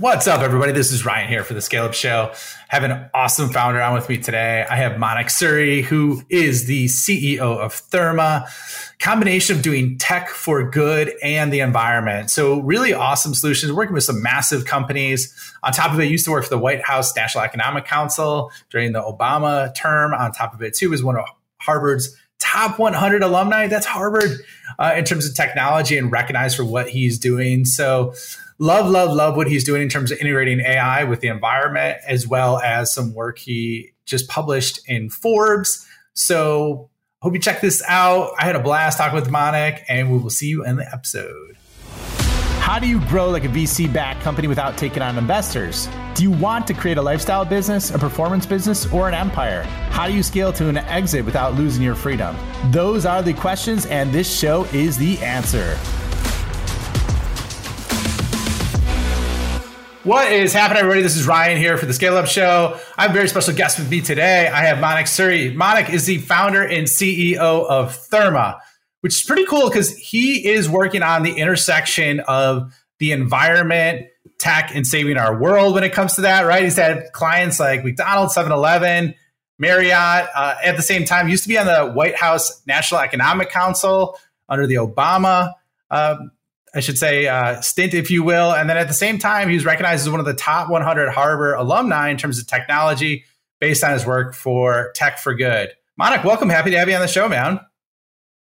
What's up, everybody? This is Ryan here for the Scale Up Show. I have an awesome founder on with me today. I have Manik Suri, who is the CEO of Therma, combination of doing tech for good and the environment. So, really awesome solutions, working with some massive companies. On top of it, used to work for the White House National Economic Council during the Obama term. On top of it, too, is one of Harvard's top 100 alumni. That's Harvard uh, in terms of technology and recognized for what he's doing. So, love, love, love what he's doing in terms of integrating AI with the environment, as well as some work he just published in Forbes. So, hope you check this out. I had a blast talking with Manik, and we will see you in the episode. How do you grow like a VC backed company without taking on investors? Do you want to create a lifestyle business, a performance business, or an empire? How do you scale to an exit without losing your freedom? Those are the questions, and this show is the answer. What is happening, everybody? This is Ryan here for the Scale Up Show. I have a very special guest with me today. I have Manik Suri. Manik is the founder and CEO of Therma, which is pretty cool because he is working on the intersection of the environment, tech, and saving our world when it comes to that, right? He's had clients like McDonald's, 7 Eleven, Marriott. Uh, at the same time, used to be on the White House National Economic Council under the Obama uh, I should say, uh, stint, if you will. And then at the same time, he was recognized as one of the top 100 Harvard alumni in terms of technology based on his work for Tech for Good. Manik, welcome. Happy to have you on the show, man.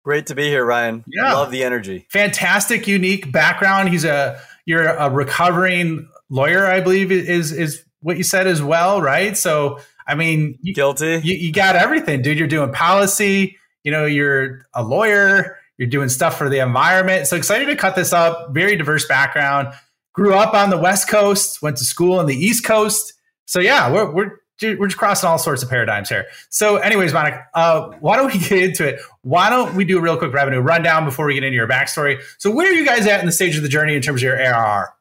Great to be here, Ryan. Yeah. Love the energy. Fantastic, unique background. He's a you're a recovering lawyer, I believe is is what you said as well, right? So I mean, you, guilty. You, you got everything, dude. You're doing policy. You know, you're a lawyer you're doing stuff for the environment. So excited to cut this up. Very diverse background. Grew up on the West Coast, went to school on the East Coast. So yeah, we're we're we're just crossing all sorts of paradigms here. So, anyways, Monica, uh, why don't we get into it? Why don't we do a real quick revenue rundown before we get into your backstory? So, where are you guys at in the stage of the journey in terms of your ARR?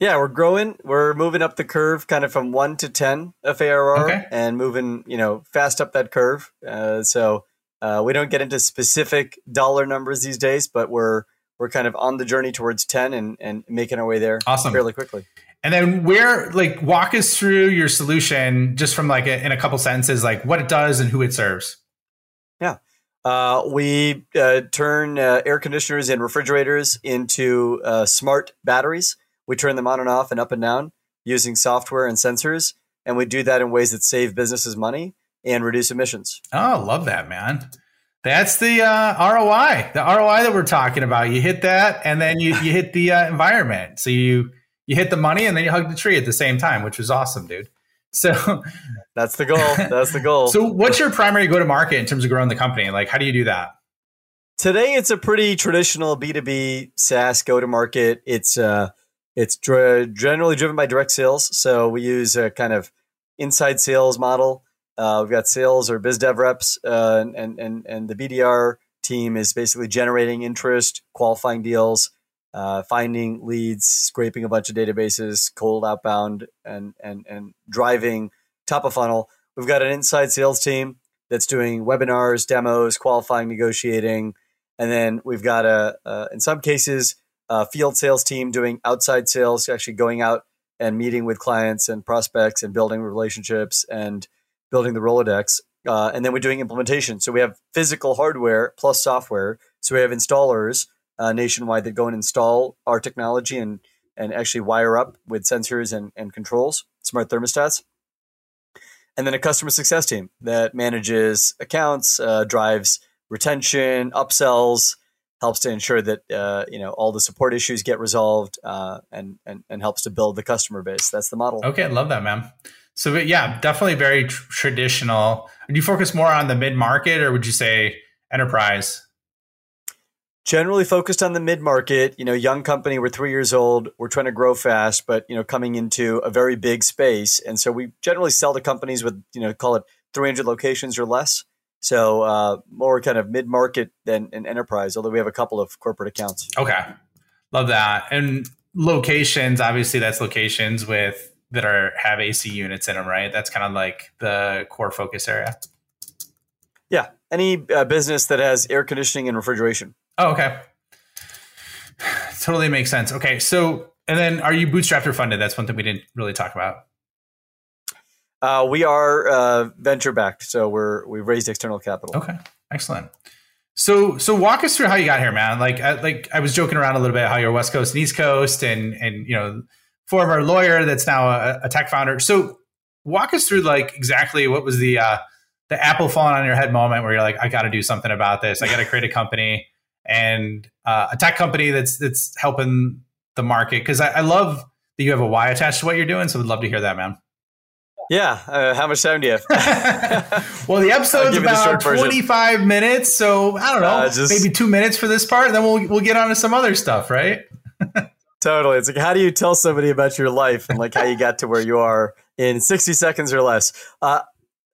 Yeah, we're growing. We're moving up the curve, kind of from one to ten of ARR, okay. and moving, you know, fast up that curve. Uh, so uh, we don't get into specific dollar numbers these days, but we're we're kind of on the journey towards 10 and, and making our way there awesome. fairly quickly. And then where like walk us through your solution just from like a, in a couple sentences, like what it does and who it serves. Yeah. Uh, we uh, turn uh, air conditioners and refrigerators into uh, smart batteries. We turn them on and off and up and down using software and sensors. And we do that in ways that save businesses money and reduce emissions. Oh, love that, man. That's the uh, ROI, the ROI that we're talking about. You hit that, and then you you hit the uh, environment. So you you hit the money, and then you hug the tree at the same time, which was awesome, dude. So that's the goal. That's the goal. so, what's your primary go to market in terms of growing the company? Like, how do you do that? Today, it's a pretty traditional B two B SaaS go to market. It's uh, it's dr- generally driven by direct sales. So we use a kind of inside sales model uh, we've got sales or biz dev reps, uh, and and and the BDR team is basically generating interest, qualifying deals, uh, finding leads, scraping a bunch of databases, cold outbound, and and and driving top of funnel. We've got an inside sales team that's doing webinars, demos, qualifying, negotiating, and then we've got a, a in some cases a field sales team doing outside sales, actually going out and meeting with clients and prospects and building relationships and building the Rolodex. Uh, and then we're doing implementation. So we have physical hardware plus software. So we have installers uh, nationwide that go and install our technology and and actually wire up with sensors and, and controls, smart thermostats. And then a customer success team that manages accounts, uh, drives retention, upsells, helps to ensure that uh, you know all the support issues get resolved, uh, and, and and helps to build the customer base. That's the model. Okay, I love that, man. So yeah, definitely very tr- traditional. Do you focus more on the mid market, or would you say enterprise? Generally focused on the mid market. You know, young company. We're three years old. We're trying to grow fast, but you know, coming into a very big space, and so we generally sell to companies with you know, call it 300 locations or less. So uh, more kind of mid market than an enterprise. Although we have a couple of corporate accounts. Okay, love that. And locations, obviously, that's locations with that are have AC units in them, right? That's kind of like the core focus area. Yeah, any uh, business that has air conditioning and refrigeration. Oh, okay. Totally makes sense. Okay, so And then, are you bootstrapped or funded? That's one thing we didn't really talk about. Uh, we are uh, venture backed, so we're we've raised external capital. Okay, excellent. So, so walk us through how you got here, man. Like, I, like I was joking around a little bit how you're West Coast and East Coast, and and you know, former lawyer that's now a, a tech founder. So, walk us through like exactly what was the uh, the apple falling on your head moment where you're like, I got to do something about this. I got to create a company and uh, a tech company that's that's helping the market because I, I love that you have a why attached to what you're doing. So, we'd love to hear that, man. Yeah. Uh, how much time do you have? well, the episode's about 25 minutes. So I don't know, uh, just, maybe two minutes for this part. And then we'll, we'll get on to some other stuff, right? totally. It's like, how do you tell somebody about your life and like how you got to where you are in 60 seconds or less? Uh,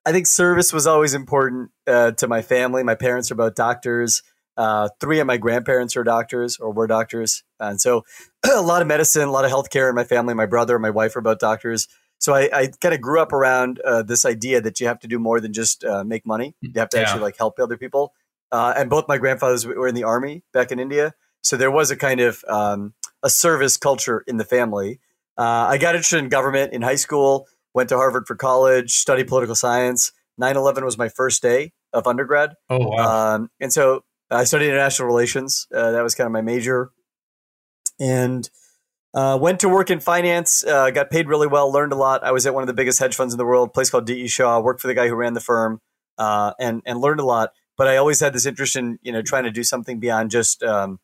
I think service was always important uh, to my family. My parents are both doctors. Uh, three of my grandparents are doctors or were doctors. And so a lot of medicine, a lot of healthcare in my family. My brother and my wife are both doctors. So I, I kind of grew up around uh, this idea that you have to do more than just uh, make money. You have to yeah. actually like help other people. Uh, and both my grandfathers were in the army back in India, so there was a kind of um, a service culture in the family. Uh, I got interested in government in high school. Went to Harvard for college, studied political science. 9/11 was my first day of undergrad. Oh wow! Um, and so I studied international relations. Uh, that was kind of my major, and uh, went to work in finance, uh, got paid really well, learned a lot. I was at one of the biggest hedge funds in the world, a place called D.E. Shaw, worked for the guy who ran the firm, uh, and and learned a lot. But I always had this interest in you know trying to do something beyond just um,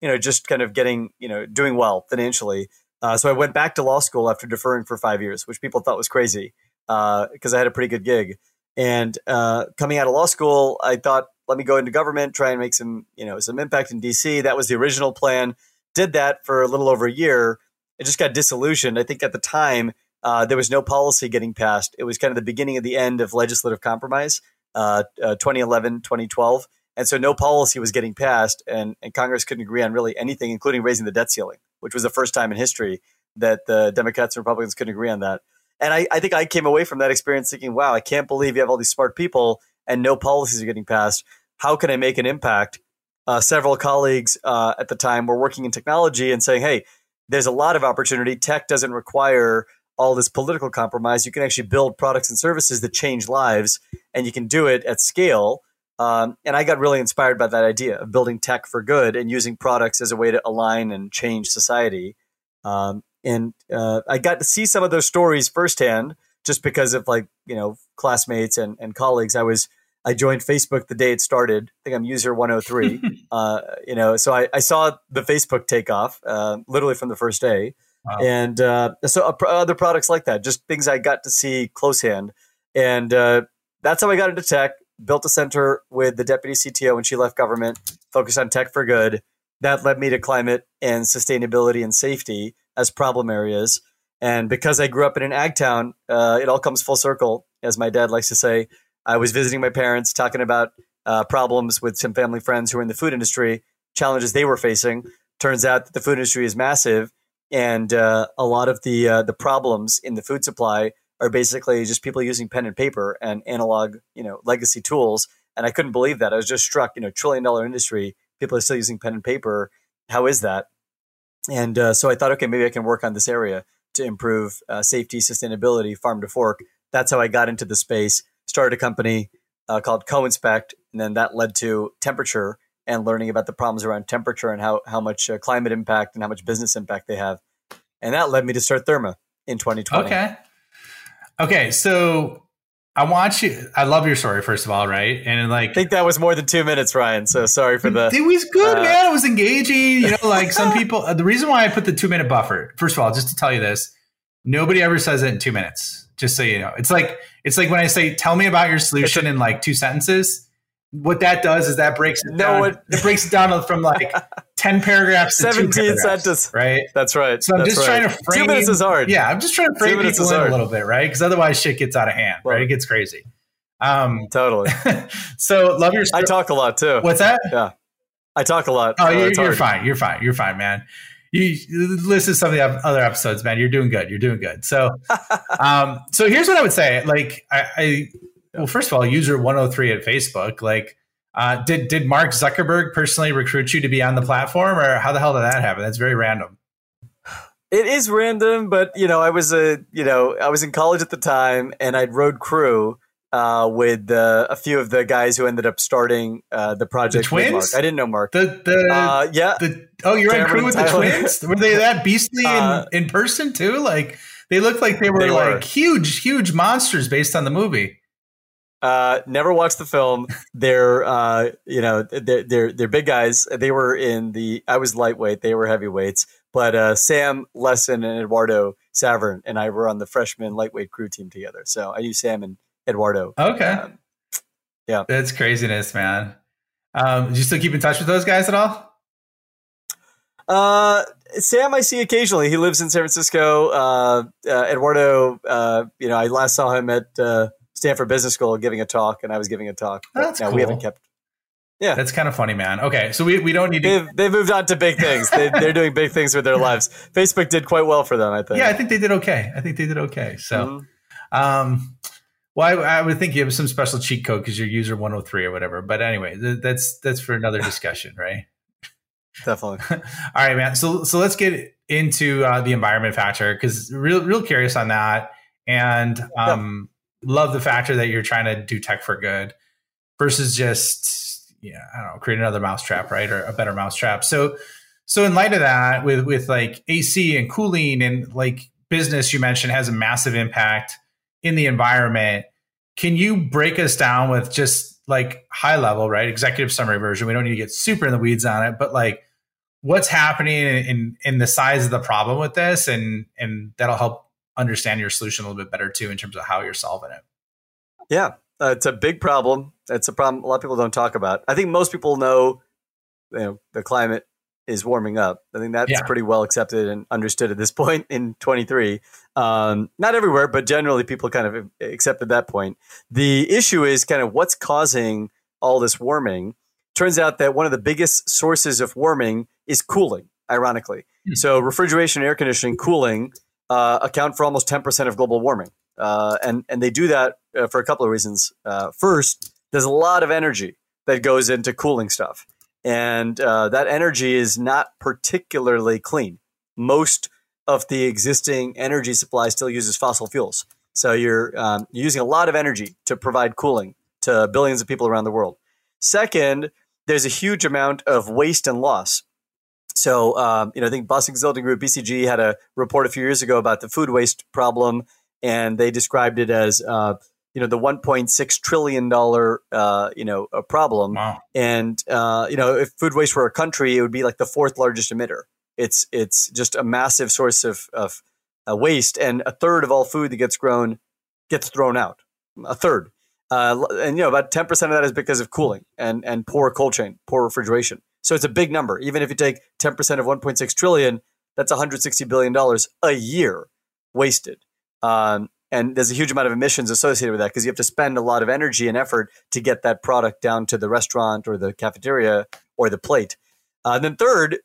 you know just kind of getting you know doing well financially. Uh, so I went back to law school after deferring for five years, which people thought was crazy because uh, I had a pretty good gig. And uh, coming out of law school, I thought, let me go into government, try and make some you know some impact in D.C. That was the original plan did that for a little over a year. It just got disillusioned. I think at the time, uh, there was no policy getting passed. It was kind of the beginning of the end of legislative compromise, uh, uh, 2011, 2012. And so no policy was getting passed, and, and Congress couldn't agree on really anything, including raising the debt ceiling, which was the first time in history that the Democrats and Republicans couldn't agree on that. And I, I think I came away from that experience thinking, wow, I can't believe you have all these smart people and no policies are getting passed. How can I make an impact? uh, several colleagues uh, at the time were working in technology and saying, hey, there's a lot of opportunity. Tech doesn't require all this political compromise. You can actually build products and services that change lives, and you can do it at scale. Um, and I got really inspired by that idea of building tech for good and using products as a way to align and change society. Um, and uh, I got to see some of those stories firsthand just because of like, you know, classmates and, and colleagues. I was I joined Facebook the day it started. I think I'm user 103. uh, you know, so I, I, saw the Facebook take off uh, literally from the first day, wow. and uh, so uh, other products like that, just things I got to see close hand, and uh, that's how I got into tech. Built a center with the deputy CTO when she left government, focused on tech for good. That led me to climate and sustainability and safety as problem areas. And because I grew up in an ag town, uh, it all comes full circle, as my dad likes to say I was visiting my parents, talking about uh, problems with some family friends who are in the food industry, challenges they were facing. Turns out that the food industry is massive, and uh, a lot of the uh, the problems in the food supply are basically just people using pen and paper and analog, you know, legacy tools. And I couldn't believe that. I was just struck. You know, trillion dollar industry, people are still using pen and paper. How is that? And uh, so I thought, okay, maybe I can work on this area to improve uh, safety, sustainability, farm to fork. That's how I got into the space started a company uh, called Co-Inspect, and then that led to temperature and learning about the problems around temperature and how how much uh, climate impact and how much business impact they have, and that led me to start Therma in 2020. Okay, okay, so I want you. I love your story, first of all, right? And like, I think that was more than two minutes, Ryan. So sorry for the. It was good, uh, man. It was engaging. You know, like some people. Uh, the reason why I put the two minute buffer, first of all, just to tell you this, nobody ever says it in two minutes. Just so you know, it's like it's like when I say, "Tell me about your solution in like two sentences." What that does is that breaks it no, down. It, it breaks it down from like ten paragraphs to seventeen sentences. Right. That's right. So I'm That's just right. trying to frame. Two minutes is hard. Yeah, I'm just trying to frame people in a little bit, right? Because otherwise, shit gets out of hand. Right? It gets crazy. Um, totally. so love your. I talk a lot too. What's that? Yeah, I talk a lot. Oh, you're, you're fine. You're fine. You're fine, man you listen to some of the other episodes, man. You're doing good. You're doing good. So, um, so here's what I would say. Like, I, I, well, first of all, user 103 at Facebook. Like, uh, did did Mark Zuckerberg personally recruit you to be on the platform, or how the hell did that happen? That's very random. It is random, but you know, I was a you know I was in college at the time, and I'd road crew uh, with uh, a few of the guys who ended up starting uh, the project. The twins? I didn't know Mark. The the Uh, yeah, the oh, you're on crew with the twins. Were they that beastly Uh, in in person too? Like they looked like they were They like were. huge, huge monsters based on the movie. Uh, never watched the film. They're uh, you know they're, they're they're big guys. They were in the I was lightweight. They were heavyweights. But uh, Sam Lessin and Eduardo Saverin and I were on the freshman lightweight crew team together. So I knew Sam and Eduardo. Okay, Um, that's craziness, man. Um, do you still keep in touch with those guys at all? Uh, Sam, I see occasionally. He lives in San Francisco. Uh, uh, Eduardo, uh, you know, I last saw him at uh, Stanford Business School giving a talk, and I was giving a talk. That's no, cool. we haven't kept. Yeah, that's kind of funny, man. Okay, so we, we don't need to. They've, they've moved on to big things. They, they're doing big things with their lives. Facebook did quite well for them, I think. Yeah, I think they did okay. I think they did okay. So, Mhm. um, well, I, I would think you have some special cheat code because you're user 103 or whatever. But anyway, th- that's that's for another discussion, right? definitely. All right, man. So so let's get into uh, the environment factor because real real curious on that, and um, love the factor that you're trying to do tech for good versus just yeah I don't know create another mousetrap, right, or a better mousetrap. So so in light of that, with with like AC and cooling and like business, you mentioned has a massive impact in the environment. Can you break us down with just like high level, right? Executive summary version. We don't need to get super in the weeds on it, but like what's happening in, in in the size of the problem with this and and that'll help understand your solution a little bit better too in terms of how you're solving it Yeah, uh, it's a big problem. It's a problem a lot of people don't talk about. I think most people know, you know, the climate is warming up. I think that's Yeah. pretty well accepted and understood at this point in 23. Um, not everywhere, but generally people kind of accepted that point. The issue is kind of what's causing all this warming. Turns out that one of the biggest sources of warming is cooling, ironically. Hmm. So refrigeration, air conditioning, cooling uh, account for almost 10% of global warming. Uh, and, and they do that uh, for a couple of reasons. Uh, first, there's a lot of energy that goes into cooling stuff. And uh, that energy is not particularly clean. Most of the existing energy supply still uses fossil fuels. So you're, um, you're using a lot of energy to provide cooling to billions of people around the world. Second, there's a huge amount of waste and loss. So, um, you know, I think Boston Consulting Group, BCG, had a report a few years ago about the food waste problem, and they described it as, uh, you know, the 1.6 trillion dollar, uh, you know, a problem. wow And uh, you know, if food waste were a country, it would be like the fourth largest emitter. It's it's just a massive source of of uh, waste, and a third of all food that gets grown gets thrown out. A third, uh, and you know, about ten percent of that is because of cooling and and poor cold chain, poor refrigeration. So it's a big number. Even if you take ten percent of one point six trillion, that's one hundred sixty billion dollars a year wasted. Um, and there's a huge amount of emissions associated with that because you have to spend a lot of energy and effort to get that product down to the restaurant or the cafeteria or the plate. Uh, and then third,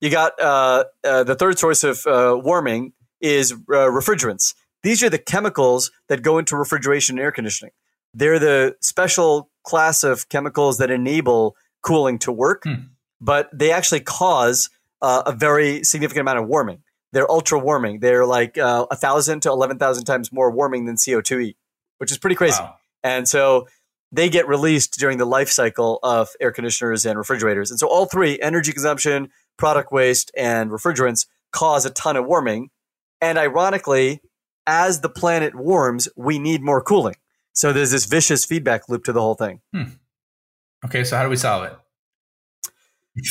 you got uh, uh, the third source of uh, warming is uh, refrigerants. These are the chemicals that go into refrigeration and air conditioning. They're the special class of chemicals that enable cooling to work, Hmm. But they actually cause uh, a very significant amount of warming. They're ultra warming. They're like uh, a thousand to eleven thousand times more warming than CO two e, which is pretty crazy. Wow. And so they get released during the life cycle of air conditioners and refrigerators. And so all three energy consumption, product waste, and refrigerants cause a ton of warming. And ironically, as the planet warms, we need more cooling. So there's this vicious feedback loop to the whole thing. okay so how do we solve it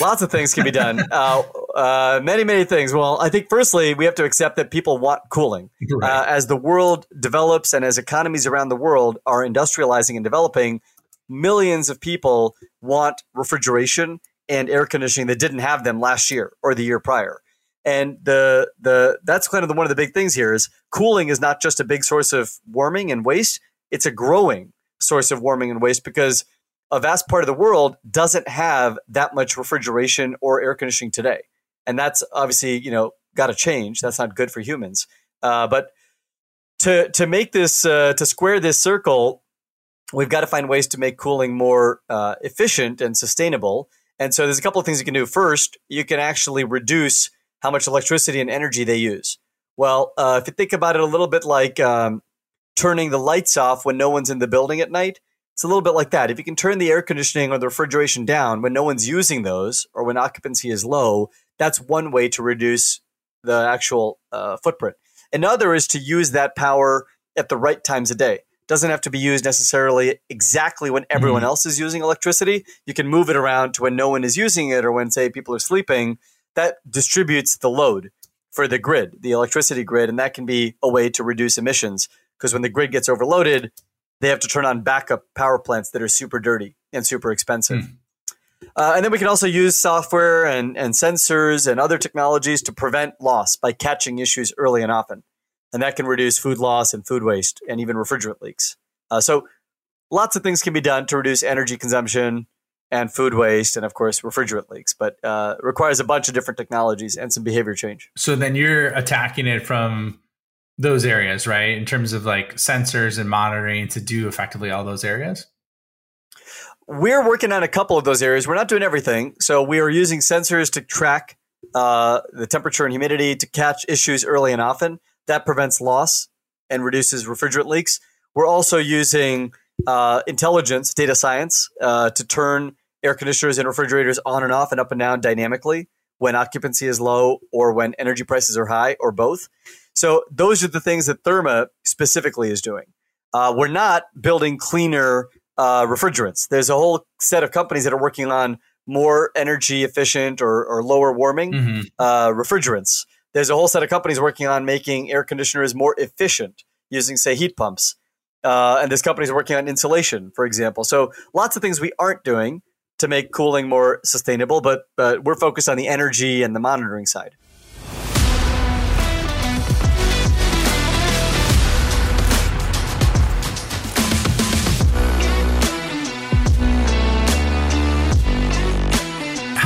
Lots of things can be done. Uh, uh, many, many things. Well, I think firstly, we have to accept that people want cooling. Right. Uh, as the world develops and as economies around the world are industrializing and developing, millions of people want refrigeration and air conditioning that didn't have them last year or the year prior. And the the that's kind of the, one of the big things here is cooling is not just a big source of warming and waste; it's a growing source of warming and waste because a vast part of the world doesn't have that much refrigeration or air conditioning today, and that's obviously you know got to change. That's not good for humans. Uh, but to to make this uh, to square this circle, we've got to find ways to make cooling more uh, efficient and sustainable. And so there's a couple of things you can do. First, you can actually reduce how much electricity and energy they use. Well, uh, if you think about it a little bit like um, turning the lights off when no one's in the building at night, it's a little bit like that. If you can turn the air conditioning or the refrigeration down when no one's using those or when occupancy is low, that's one way to reduce the actual uh, footprint. Another is to use that power at the right times of day. Doesn't have to be used necessarily exactly when everyone mm else is using electricity. You can move it around to when no one is using it or when, say, people are sleeping. That distributes the load for the grid, the electricity grid, and that can be a way to reduce emissions. Because when the grid gets overloaded, they have to turn on backup power plants that are super dirty and super expensive. Mm. Uh, and then we can also use software and, and sensors and other technologies to prevent loss by catching issues early and often. And that can reduce food loss and food waste and even refrigerant leaks. Uh, so lots of things can be done to reduce energy consumption and food waste and of course refrigerant leaks but uh, requires a bunch of different technologies and some behavior change so then you're attacking it from those areas, right? In terms of like sensors and monitoring to do effectively all those areas? We're working on a couple of those areas. We're not doing everything. So we are using sensors to track uh, the temperature and humidity to catch issues early and often. That prevents loss and reduces refrigerant leaks. We're also using uh, intelligence, data science, uh, to turn air conditioners and refrigerators on and off and up and down dynamically when occupancy is low or when energy prices are high or both. So those are the things that Therma specifically is doing. Uh, we're not building cleaner uh, refrigerants. There's a whole set of companies that are working on more energy efficient or, or lower warming mm-hmm. uh, refrigerants. There's a whole set of companies working on making air conditioners more efficient using, say, heat pumps. Uh, and there's companies working on insulation, for example. So lots of things we aren't doing to make cooling more sustainable, but, but we're focused on the energy and the monitoring side.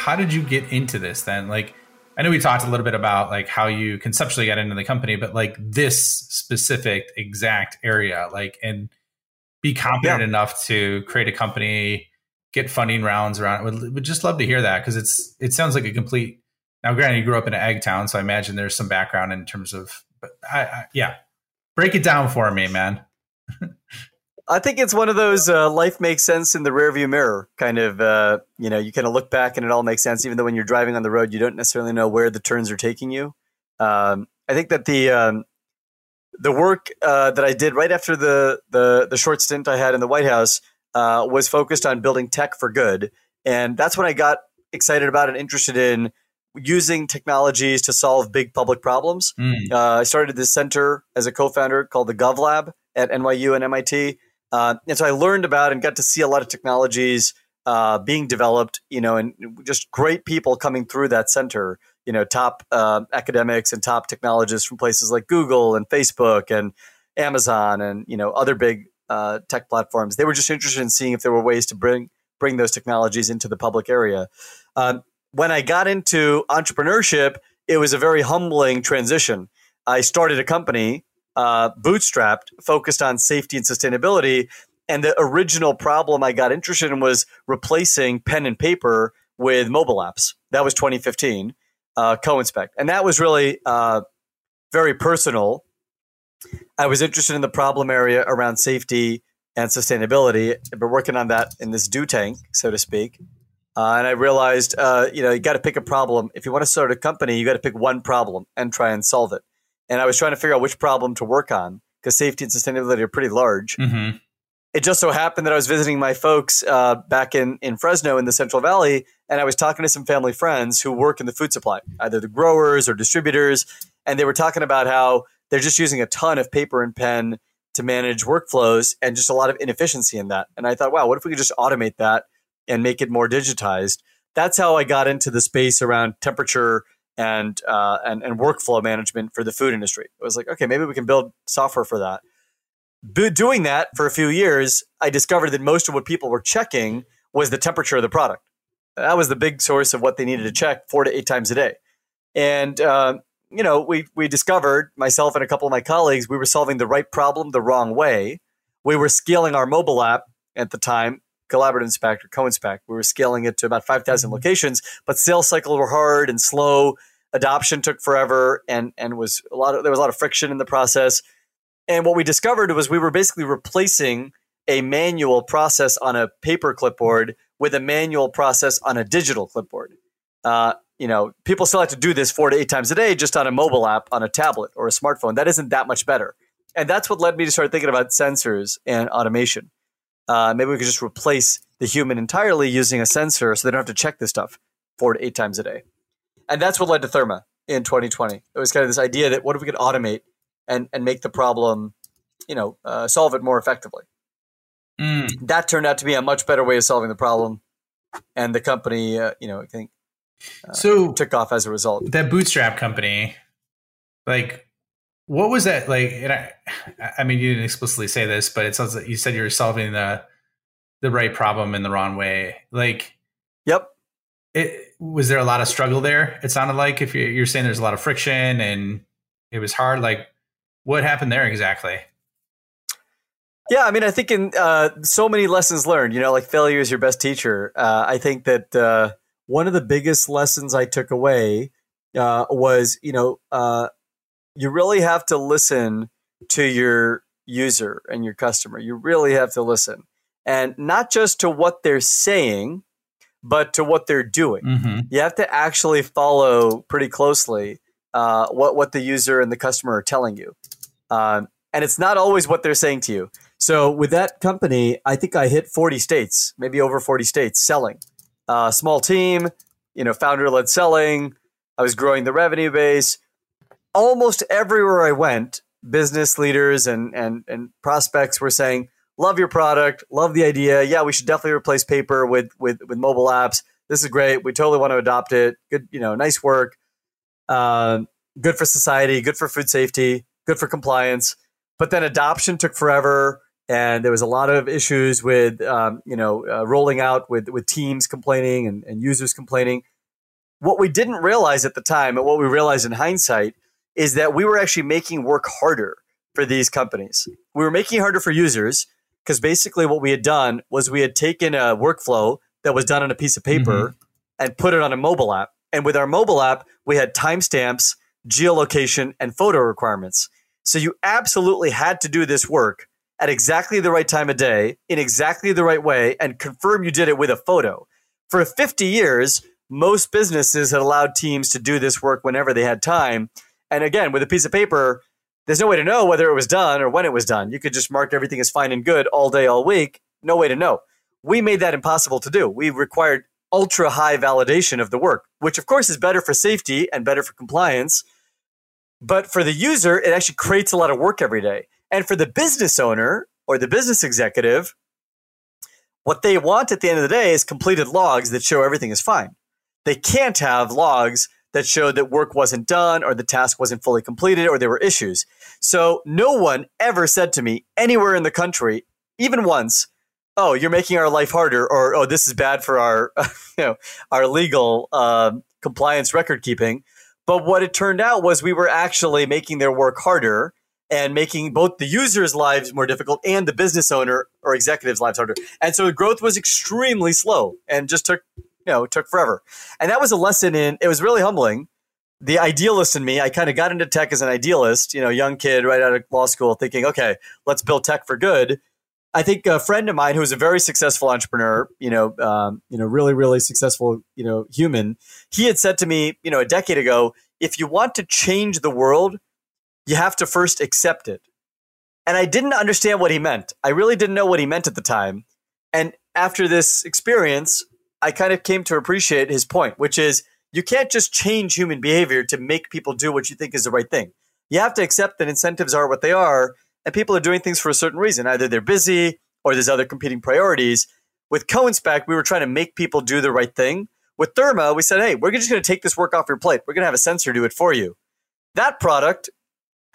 how did you get into this then? Like, I know we talked a little bit about like how you conceptually got into the company, but like this specific exact area, like, and be competent yeah. enough to create a company, get funding rounds around. Would would just love to hear that because it's it sounds like a complete. Now, granted, you grew up in an ag town, so I imagine there's some background in terms of. But I, I yeah, break it down for me, man. I think it's one of those uh, life makes sense in the rearview mirror kind of. Uh, you know, you kind of look back and it all makes sense, even though when you're driving on the road, you don't necessarily know where the turns are taking you. Um, I think that the um, the work uh, that I did right after the, the the short stint I had in the White House uh, was focused on building tech for good, and that's when I got excited about and interested in using technologies to solve big public problems. Mm. Uh, I started this center as a co-founder called the GovLab at NYU and MIT uh, and so I learned about and got to see a lot of technologies uh, being developed, you know, and just great people coming through that center, you know, top uh, academics and top technologists from places like Google and Facebook and Amazon and, you know, other big uh, tech platforms. They were just interested in seeing if there were ways to bring bring those technologies into the public area. Um, when I got into entrepreneurship, it was a very humbling transition. I started a company uh, bootstrapped, focused on safety and sustainability. And the original problem I got interested in was replacing pen and paper with mobile apps. That was 2015, uh, co-inspect, and that was really uh, very personal. I was interested in the problem area around safety and sustainability. I've been working on that in this do tank, so to speak. Uh, and I realized, uh, you know, you got to pick a problem. If you want to start a company, you got to pick one problem and try and solve it and I was trying to figure out which problem to work on because safety and sustainability are pretty large. Mm-hmm. It just so happened that I was visiting my folks uh, back in, in Fresno in the Central Valley, and I was talking to some family friends who work in the food supply, either the growers or distributors, and they were talking about how they're just using a ton of paper and pen to manage workflows and just a lot of inefficiency in that. And I thought, wow, what if we could just automate that and make it more digitized? That's how I got into the space around temperature and, uh, and and workflow management for the food industry. It was like, okay, maybe we can build software for that. But doing that for a few years, I discovered that most of what people were checking was the temperature of the product. That was the big source of what they needed to check four to eight times a day. And uh, you know, we we discovered myself and a couple of my colleagues we were solving the right problem the wrong way. We were scaling our mobile app at the time, Collaborative Inspect or Co-Inspect. We were scaling it to about five thousand mm-hmm. locations, but sales cycles were hard and slow. Adoption took forever, and and was a lot of there was a lot of friction in the process. And what we discovered was we were basically replacing a manual process on a paper clipboard with a manual process on a digital clipboard. Uh, you know, people still have to do this four to eight times a day just on a mobile app on a tablet or a smartphone. That isn't that much better. And that's what led me to start thinking about sensors and automation. Uh, maybe we could just replace the human entirely using a sensor so they don't have to check this stuff four to eight times a day. And that's what led to Therma in 2020. It was kind of this idea that what if we could automate and, and make the problem, you know, uh, solve it more effectively. Mm. That turned out to be a much better way of solving the problem. And the company, uh, you know, I think uh, so took off as a result. That bootstrap company, like, what was that like? And I, I mean, you didn't explicitly say this, but it sounds like you said you were solving the the right problem in the wrong way. Like, yep. It was there a lot of struggle there. It sounded like if you're, saying there's a lot of friction and it was hard. Like, what happened there exactly? Yeah, I mean, I think in uh, so many lessons learned, you know, like failure is your best teacher. Uh, I think that uh, one of the biggest lessons I took away uh, was, you know, uh, you really have to listen to your user and your customer. You really have to listen, and not just to what they're saying, but to what they're doing. Mm-hmm. You have to actually follow pretty closely uh, what what the user and the customer are telling you, um, and it's not always what they're saying to you. So with that company, I think I hit 40 states, maybe over 40 states selling uh, small team, you know, founder led selling. I was growing the revenue base. Almost everywhere I went, business leaders and and and prospects were saying, "Love your product, love the idea. Yeah, we should definitely replace paper with with with mobile apps. This is great. We totally want to adopt it. Good, you know, nice work. Uh, good for society. Good for food safety. Good for compliance." But then adoption took forever and there was a lot of issues with um, you know uh, rolling out with with teams complaining and, and users complaining. What we didn't realize at the time, and what we realized in hindsight, is that we were actually making work harder for these companies. We were making it harder for users because basically what we had done was we had taken a workflow that was done on a piece of paper mm-hmm. and put it on a mobile app. And with our mobile app, we had timestamps, geolocation, and photo requirements. So you absolutely had to do this work at exactly the right time of day in exactly the right way and confirm you did it with a photo. For 50 years, most businesses had allowed teams to do this work whenever they had time. And again, with a piece of paper, there's no way to know whether it was done or when it was done. You could just mark everything as fine and good all day, all week. No way to know. We made that impossible to do. We required ultra high validation of the work, which of course is better for safety and better for compliance. But for the user, it actually creates a lot of work every day. And for the business owner or the business executive, what they want at the end of the day is completed logs that show everything is fine. They can't have logs that showed that work wasn't done or the task wasn't fully completed or there were issues. So no one ever said to me anywhere in the country, even once, "Oh, you're making our life harder," or "Oh, this is bad for our, you know, our legal uh, compliance record keeping." But what it turned out was we were actually making their work harder and making both the users' lives more difficult and the business owner or executives' lives harder. And so the growth was extremely slow and just took, you know, it took forever. And that was a lesson in, it was really humbling. The idealist in me, I kind of got into tech as an idealist, you know, young kid right out of law school thinking, okay, let's build tech for good. I think a friend of mine who's a very successful entrepreneur, you know, um, you know, really, really successful, you know, human, he had said to me, you know, a decade ago, if you want to change the world, you have to first accept it. And I didn't understand what he meant. I really didn't know what he meant at the time. And after this experience, I kind of came to appreciate his point, which is you can't just change human behavior to make people do what you think is the right thing. You have to accept that incentives are what they are, and people are doing things for a certain reason. Either they're busy or there's other competing priorities. With Co-Inspect, we were trying to make people do the right thing With Therma, we said, hey, we're just going to take this work off your plate. We're going to have a sensor do it for you. That product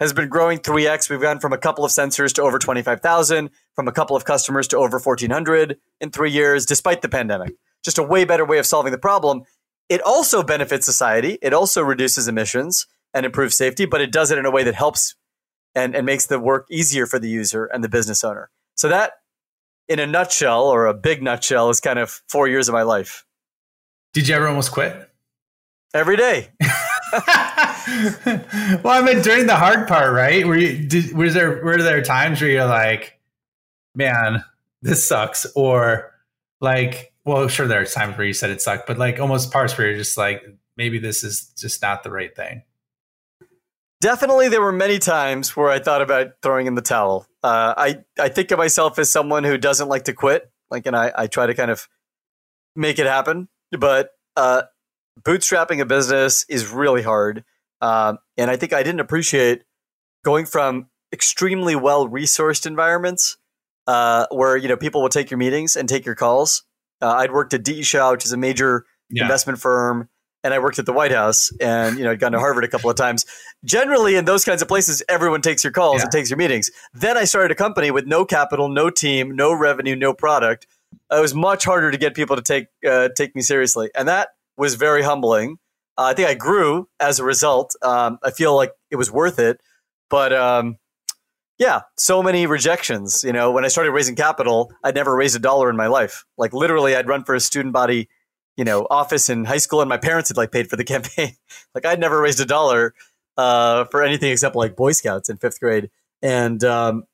has been growing 3x. We've gone from a couple of sensors to over 25,000, from a couple of customers to over 1,400 in three years, despite the pandemic. Just a way better way of solving the problem. It also benefits society. It also reduces emissions and improves safety, but it does it in a way that helps and, and makes the work easier for the user and the business owner. So that, in a nutshell or a big nutshell, is kind of four years of my life. Did you ever almost quit? Every day. well, I mean, during the hard part, right? Were you, did, was there were there times where you're like, man, this sucks, or like, well, sure, there are times where you said it sucked, but like almost parts where you're just like, maybe this is just not the right thing. Definitely, there were many times where I thought about throwing in the towel. Uh, I I think of myself as someone who doesn't like to quit, like, and I I try to kind of make it happen. But uh, bootstrapping a business is really hard, um, and I think I didn't appreciate going from extremely well resourced environments uh, where you know people will take your meetings and take your calls. Uh, I'd worked at D. E. Shaw, which is a major yeah. investment firm and I worked at the White House and you know I'd gone to Harvard a couple of times. Generally, in those kinds of places, everyone takes your calls yeah. and takes your meetings. Then I started a company with no capital, no team, no revenue, no product. It was much harder to get people to take uh, take me seriously, and that was very humbling. Uh, I think I grew as a result. Um, I feel like it was worth it, but um, yeah, so many rejections. You know, when I started raising capital, I'd never raised a dollar in my life. Like literally, I'd run for a student body you know office in high school, and my parents had like paid for the campaign. like I'd never raised a dollar uh, for anything except like Boy Scouts in fifth grade, and um,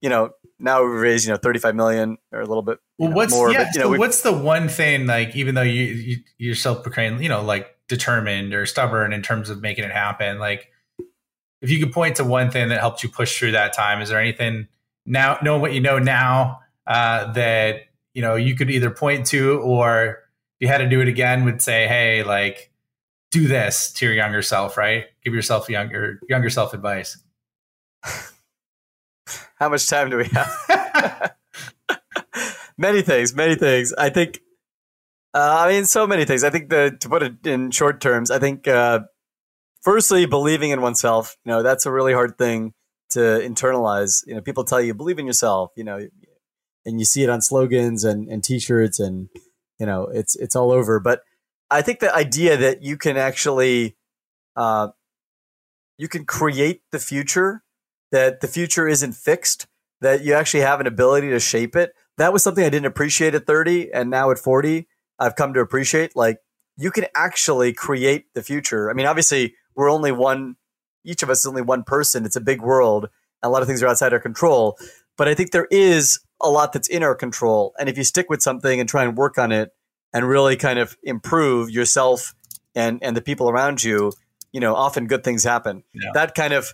you know now we raise you know 35 million or a little bit well, what's more, yeah, but, you know, so what's the one thing like even though you, you you're self-proclaimed you know like determined or stubborn in terms of making it happen like if you could point to one thing that helped you push through that time is there anything now knowing what you know now uh, that you know you could either point to or if you had to do it again, would say, hey, like, do this to your younger self, right? Give yourself younger younger self advice. How much time do we have? many things, many things. I think. Uh, I mean, so many things. I think the to put it in short terms, I think. Uh, firstly, believing in oneself. You know, that's a really hard thing to internalize. You know, people tell you believe in yourself. You know, and you see it on slogans and and t-shirts and you know it's it's all over but i think the idea that you can actually uh, you can create the future that the future isn't fixed that you actually have an ability to shape it that was something i didn't appreciate at 30 and now at 40 i've come to appreciate like you can actually create the future i mean obviously we're only one each of us is only one person it's a big world a lot of things are outside our control but i think there is a lot that's in our control. And if you stick with something and try and work on it and really kind of improve yourself and and the people around you, you know, often good things happen. Yeah. That kind of,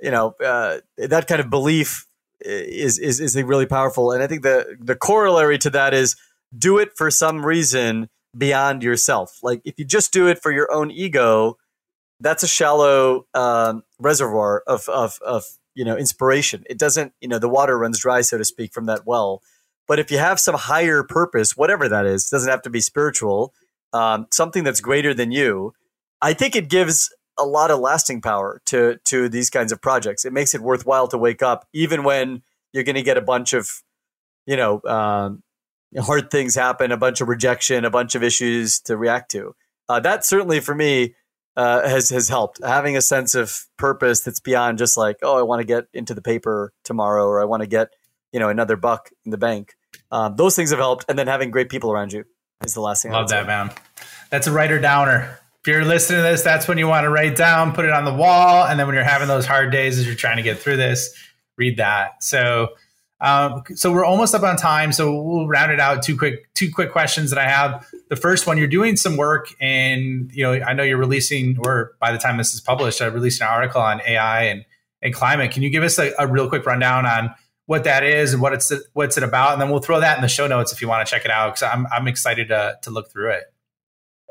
you know, uh, that kind of belief is is is really powerful. And I think the the corollary to that is do it for some reason beyond yourself. Like if you just do it for your own ego, that's a shallow um, reservoir of of of you know inspiration. It doesn't you know the water runs dry so to speak from that well. But if you have some higher purpose whatever that is doesn't have to be spiritual um, something that's greater than you i think it gives a lot of lasting power to to these kinds of projects. It makes it worthwhile to wake up even when you're going to get a bunch of you know um, hard things happen a bunch of rejection a bunch of issues to react to. Uh, that certainly for me uh, has has helped. Having a sense of purpose that's beyond just like, oh, I want to get into the paper tomorrow, or I want to get you know another buck in the bank. Um, those things have helped, and then having great people around you is the last thing. Love that, say. man. That's a writer downer. If you're listening to this, that's when you want to write down, put it on the wall, and then when you're having those hard days as you're trying to get through this, read that. So um, so we're almost up on time, so we'll round it out. Two quick, two quick questions that I have. The first one, you're doing some work, and you know, I know you're releasing, or by the time this is published, I released an article on AI and and climate. Can you give us a, a real quick rundown on what that is and what it's what's it about, and then we'll throw that in the show notes if you want to check it out because I'm I'm excited to to look through it.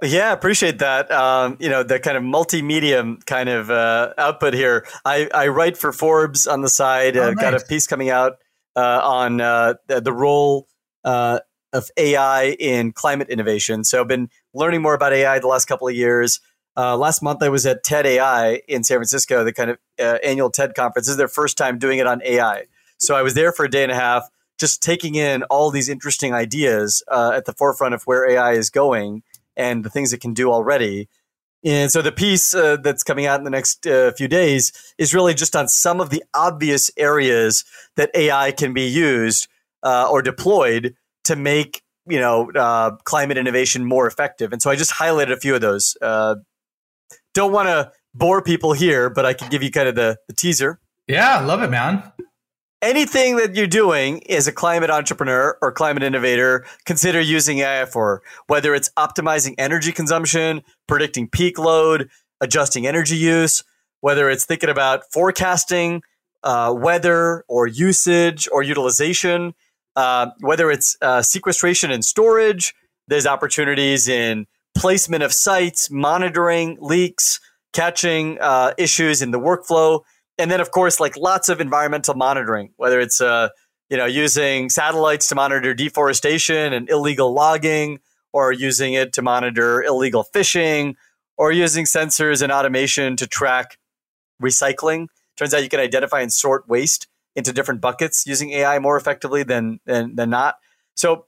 Yeah, appreciate that. Um, you know, the kind of multimedia kind of uh, output here. I, I write for Forbes on the side. Oh, uh, nice. Got a piece coming out uh, on uh, the, the, role uh, of AI in climate innovation. So I've been learning more about AI the last couple of years. Uh, last month, I was at TED AI in San Francisco, the kind of uh, annual TED conference. This is their first time doing it on AI. So I was there for a day and a half, just taking in all these interesting ideas uh, at the forefront of where AI is going and the things it can do already. And so the piece uh, that's coming out in the next uh, few days is really just on some of the obvious areas that AI can be used uh, or deployed to make you know climate innovation more effective. And so I just highlighted a few of those don't want to bore people here, but I can give you kind of the, the teaser. Yeah, love it, man. Anything that you're doing as a climate entrepreneur or climate innovator, consider using AI for whether it's optimizing energy consumption, predicting peak load, adjusting energy use, whether it's thinking about forecasting, uh, weather or usage or utilization, uh, whether it's uh, sequestration and storage. There's opportunities in placement of sites, monitoring leaks, catching uh, issues in the workflow, and then of course like lots of environmental monitoring, whether it's uh, you know using satellites to monitor deforestation and illegal logging, or using it to monitor illegal fishing, or using sensors and automation to track recycling. Turns out you can identify and sort waste into different buckets using AI more effectively than than, than not. So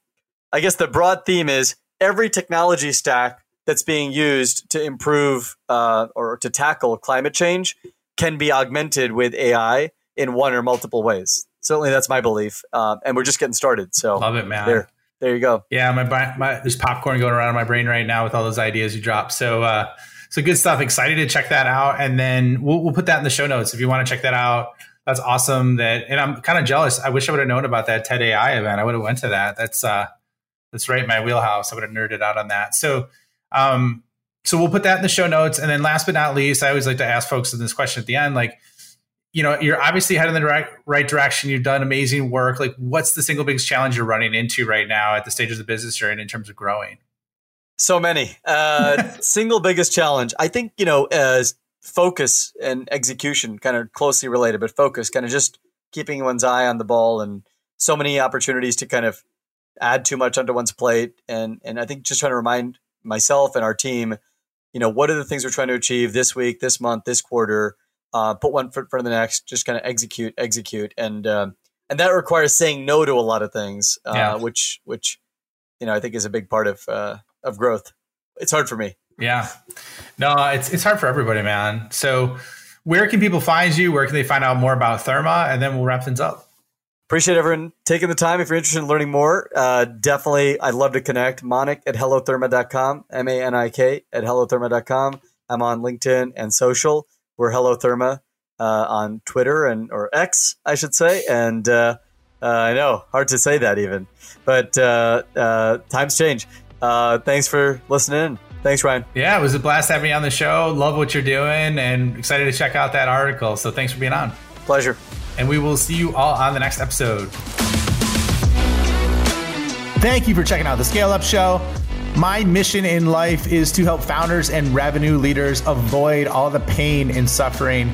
I guess the broad theme is every technology stack that's being used to improve uh, or to tackle climate change can be augmented with AI in one or multiple ways. Certainly, that's my belief, uh, and we're just getting started. So love it, man. There, there you go. Yeah, my, my there's popcorn going around in my brain right now with all those ideas you dropped. So, uh, so good stuff. Excited to check that out, and then we'll, we'll put that in the show notes if you want to check that out. That's awesome. That, and I'm kind of jealous. I wish I would have known about that TED AI event. I would have went to that. That's uh, that's right in my wheelhouse. I would have nerded out on that. So, um, so we'll put that in the show notes. And then last but not least, I always like to ask folks in this question at the end, like, you know, you're obviously heading in the right, right direction. You've done amazing work. Like, what's the single biggest challenge you're running into right now at the stage of the business you're in in terms of growing? So many. Uh, single biggest challenge. I think, you know, as focus and execution kind of closely related, but focus kind of just keeping one's eye on the ball and so many opportunities to kind of add too much onto one's plate. And and I think just trying to remind myself and our team, you know, what are the things we're trying to achieve this week, this month, this quarter. Uh, put one foot in front of the next. Just kind of execute, execute, and um, and that requires saying no to a lot of things, uh, yeah. which which you know I think is a big part of uh, of growth. It's hard for me. Yeah, no, it's it's hard for everybody, man. So, where can people find you? Where can they find out more about Therma? And then we'll wrap things up appreciate everyone taking the time. If you're interested in learning more, uh, definitely I'd love to connect. Manik at hellotherma.com, M A N I K at hellotherma.com. I'm on LinkedIn and social. We're Hello Therma uh, on Twitter and or X, I should say. And uh, uh I know, hard to say that even, but uh, uh, times change. thanks for listening. Thanks, Ryan. Yeah, it was a blast having you on the show. Love what you're doing and excited to check out that article. So thanks for being on. Pleasure and we will see you all on the next episode. Thank you for checking out the Scale Up Show. My mission in life is to help founders and revenue leaders avoid all the pain and suffering